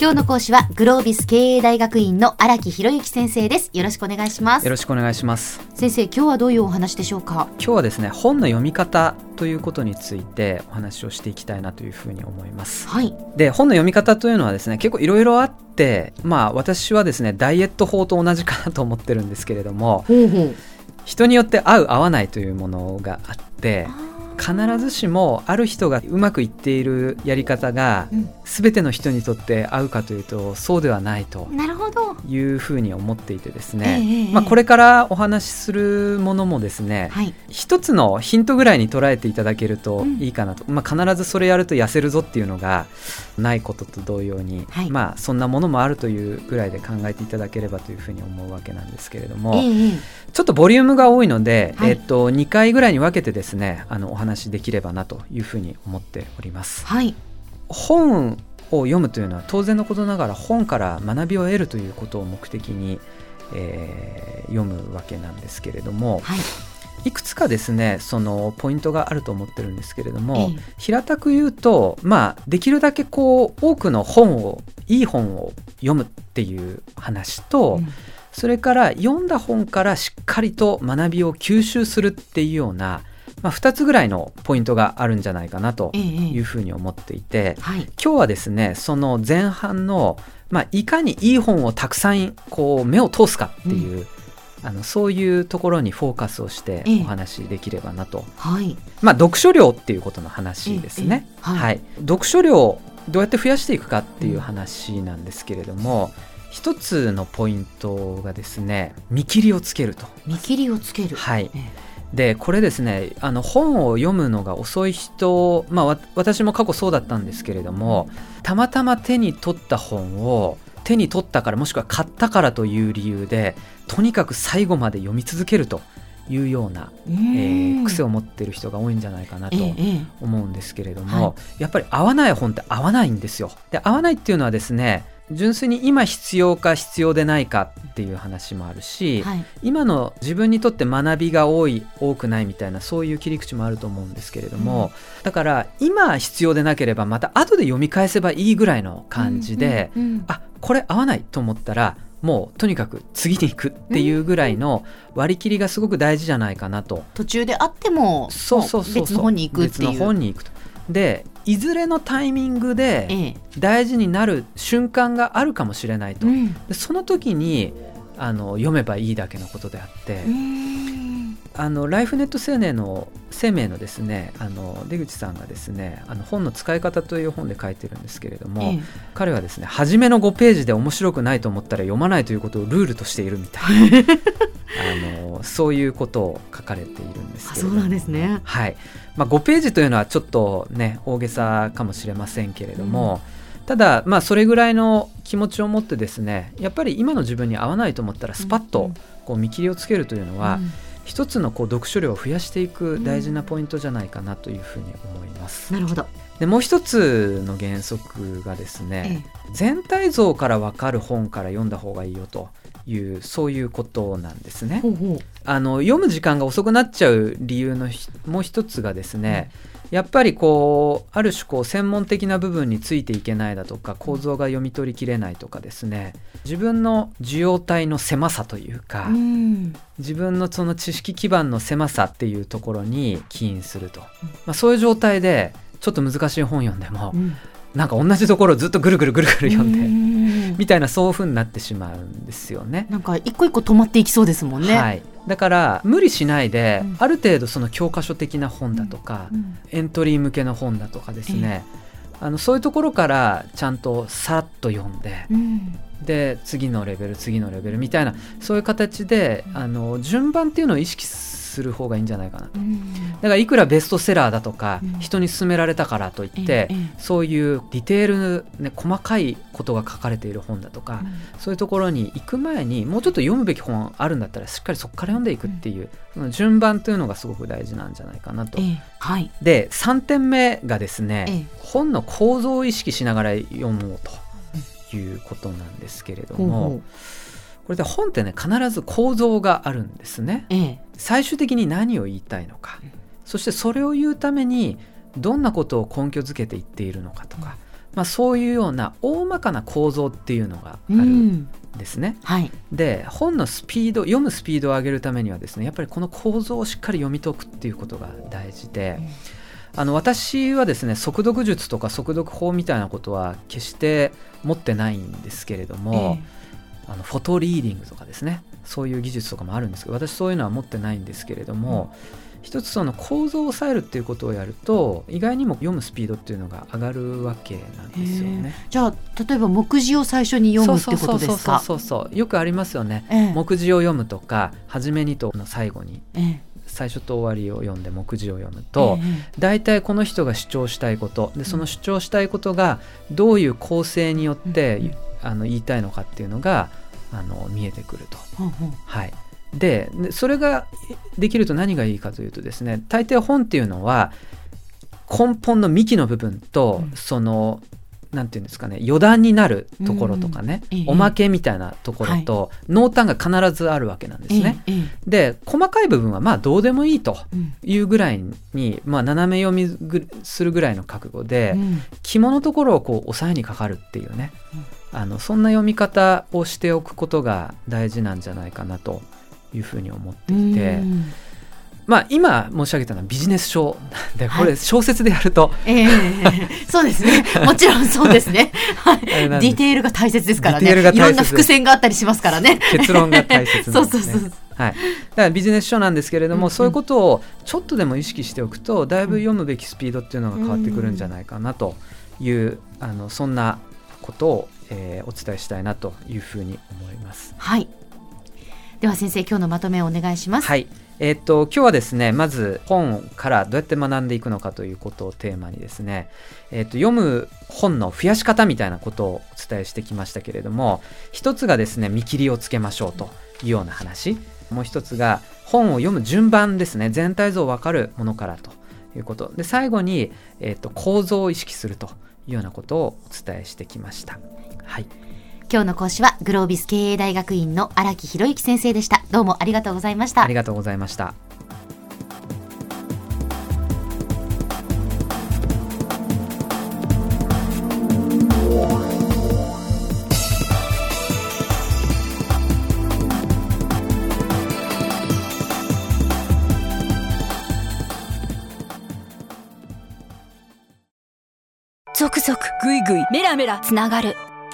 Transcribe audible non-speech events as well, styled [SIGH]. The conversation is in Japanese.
今日の講師はグロービス経営大学院の荒木博之先生です。よろしくお願いします。よろしくお願いします。先生今日はどういうお話でしょうか？今日はですね本の読み方ということについてお話をしていきたいなというふうに思います。はい。で本の読み方というのはですね結構いろいろあってまあ私はですねダイエット法と同じかなと思ってるんですけれどもほうほう。人によって合う合わないというものがあって必ずしもある人がうまくいっているやり方がうん全ての人にとって合うかというとそうではないとなるほど。いうふうに思っていてですええね、ええまあ、これからお話しするものもですね、はい。一つのヒントぐらいに捉えていただけるとうん。いいかなと、まあ、必ずそれやると痩せるぞっていうのがないことと同様に、はい。まあそんなものもあるというぐらいで考えていただければというふうに思うわけなんですけれども、ええええ。ちょっとボリュームが多いので、はい。えっと2回ぐらいに分けてですねあのお話しできればなというふうに思っております。はい本を読むというのは当然のことながら本から学びを得るということを目的に、えー読むわけなんですけれどもはい。いくつかですねそのポイントがあると思ってるんですけれども、ええ。平たく言うとまあできるだけこう多くの本をいい本を読むっていう話と、うん。それから読んだ本からしっかりと学びを吸収するっていうような、まあ、2つぐらいのポイントがあるんじゃないかなとええええ。いうふうに思っていて、はい。今日はですねその前半の、まあ、いかにいい本をたくさんこう目を通すかっていう、あのそういうところにフォーカスをしてええ。お話しできればなと、はい。まあ、読書量っていうことの話ですね。ええはい。はい、読書量をどうやって増やしていくかっていう話なんですけれども、一つのポイントがですね見切りをつけると。見切りをつける。はい。えでこれですねあの本を読むのが遅い人、まあ、わ私も過去そうだったんですけれどもたまたま手に取った本を手に取ったからもしくは買ったからという理由でとにかく最後まで読み続けるというような、え。えー癖をを持ってる人が多いんじゃないかなとええええ。思うんですけれども、はやっぱり合わない本って合わないんですよ。で合わないっていうのはですね純粋に今必要か必要でないかっていう話もあるし、はい。今の自分にとって学びが多い多くないみたいなそういう切り口もあると思うんですけれども、だから今必要でなければまた後で読み返せばいいぐらいの感じで、うんうんうん。あこれ合わないと思ったらもうとにかく次に行くっていうぐらいの割り切りがすごく大事じゃないかなと。途中であってもそうそうそうそう。別の本に行くっていう。別の本に行くと。でいずれのタイミングでええ。大事になる瞬間があるかもしれないと。うん。でその時にあの読めばいいだけのことであって、うんあのライフネット生命の生命のですねあの出口さんがですねあの本の使い方という本で書いてるんですけれども、ええ。彼はですね初めの5ページで面白くないと思ったら読まないということをルールとしているみたい [LAUGHS] そういうことを書かれているんですけそうなんですね。はい。まあ、5ページというのはちょっとね大げさかもしれませんけれども、ただまあそれぐらいの気持ちを持ってですねやっぱり今の自分に合わないと思ったらスパッとうんこう見切りをつけるというのは、うん。一つのこう読書量を増やしていく大事なポイントじゃないかなというふうに思います。なるほど、でもう一つの原則がですね、え全体像から分かる本から読んだ方がいいよというそういうことなんですね。え。ほうほう。あの読む時間が遅くなっちゃう理由のひもう一つがですね、やっぱりこうある種こう専門的な部分についていけないだとか構造が読み取りきれないとかですね自分の受容体の狭さというか、うん。自分のその知識基盤の狭さっていうところに起因すると、まあ、そういう状態でちょっと難しい本読んでも、うん。なんか同じところをずっとぐるぐるぐるぐる読んで、うんみたいなそういう風になってしまうんですよね。なんか一個一個止まっていきそうですもんね、はい、だから無理しないで、うん。ある程度その教科書的な本だとか、うんエントリー向けの本だとかですね、あのそういうところからちゃんとさらっと読んで、うん。で次のレベル次のレベルみたいなそういう形であの順番っていうのを意識する方がいいんじゃないかなと。うん。だからいくらベストセラーだとか、うん。人に勧められたからといって、ええええ。そういうディテール、ね、細かいことが書かれている本だとか、そういうところに行く前にもうちょっと読むべき本あるんだったらしっかりそこから読んでいくっていう、その順番というのがすごく大事なんじゃないかなと。ええはい。で3点目がですね、ええ。本の構造を意識しながら読もうということなんですけれども、ほうほうこれで本ってね必ず構造があるんですね。ええ。最終的に何を言いたいのか、うん。そしてそれを言うためにどんなことを根拠づけて言っているのかとか、まあ、そういうような大まかな構造っていうのがあうるんんですね。はい。で本のスピード読むスピードを上げるためにはですねやっぱりこの構造をしっかり読み解くっていうことが大事で、あの私はですね速読術とか速読法みたいなことは決して持ってないんですけれども、あのフォトリーディングとかですね。そういう技術とかもあるんですけど私そういうのは持ってないんですけれども、一つその構造を抑えるっていうことをやると意外にも読むスピードっていうのが上がるわけなんですよね。じゃあ例えば目次を最初に読むってことですか？そうそうそうそうそうよくありますよね。ええ。目次を読むとか初めにとの最後にええ。最初と終わりを読んで目次を読むと、ええ。大体この人が主張したいこと。でその主張したいことがどういう構成によって、うんあの言いたいのかっていうのがあの見えてくると。ほんほん。はい、ででそれができると何がいいかというとですね大抵本っていうのは根本の幹の部分と、うん。そのなんていうんですかね余談になるところとかね、おまけみたいなところと、濃淡が必ずあるわけなんですね。で細かい部分はまあどうでもいいというぐらいに、まあ、斜め読みぐするぐらいの覚悟で、うん。肝のところをこう抑えにかかるっていうね、あのそんな読み方をしておくことが大事なんじゃないかなというふうに思っていて、うんまあ今申し上げたのはビジネス書でこはいれ小説でやると、ええそうですね。[LAUGHS] もちろんそうですね。はい。ディテールが大切ですからね。いろんな伏線があったりしますからね。結論が大切ね。うそうそう。はい、だからビジネス書なんですけれども、うんうんそういうことをちょっとでも意識しておくとだいぶ読むべきスピードっていうのが変わってくるんじゃないかなという、あのそんなことを、えーお伝えしたいなというふうに思います。はい。では先生、今日のまとめをお願いします。はいえっと今日はですねまず本からどうやって学んでいくのかということをテーマにですね、えっと読む本の増やし方みたいなことをお伝えしてきましたけれども一つがですね見切りをつけましょうというような話もう一つが本を読む順番ですね全体像を分かるものからということで最後に、えっと構造を意識するというようなことをお伝えしてきました。はい今日の講師はグロービス経営大学院の荒木博之先生でした。どうもありがとうございましたあり。がとうございました。ゾクゾクグイグイメラメラつながる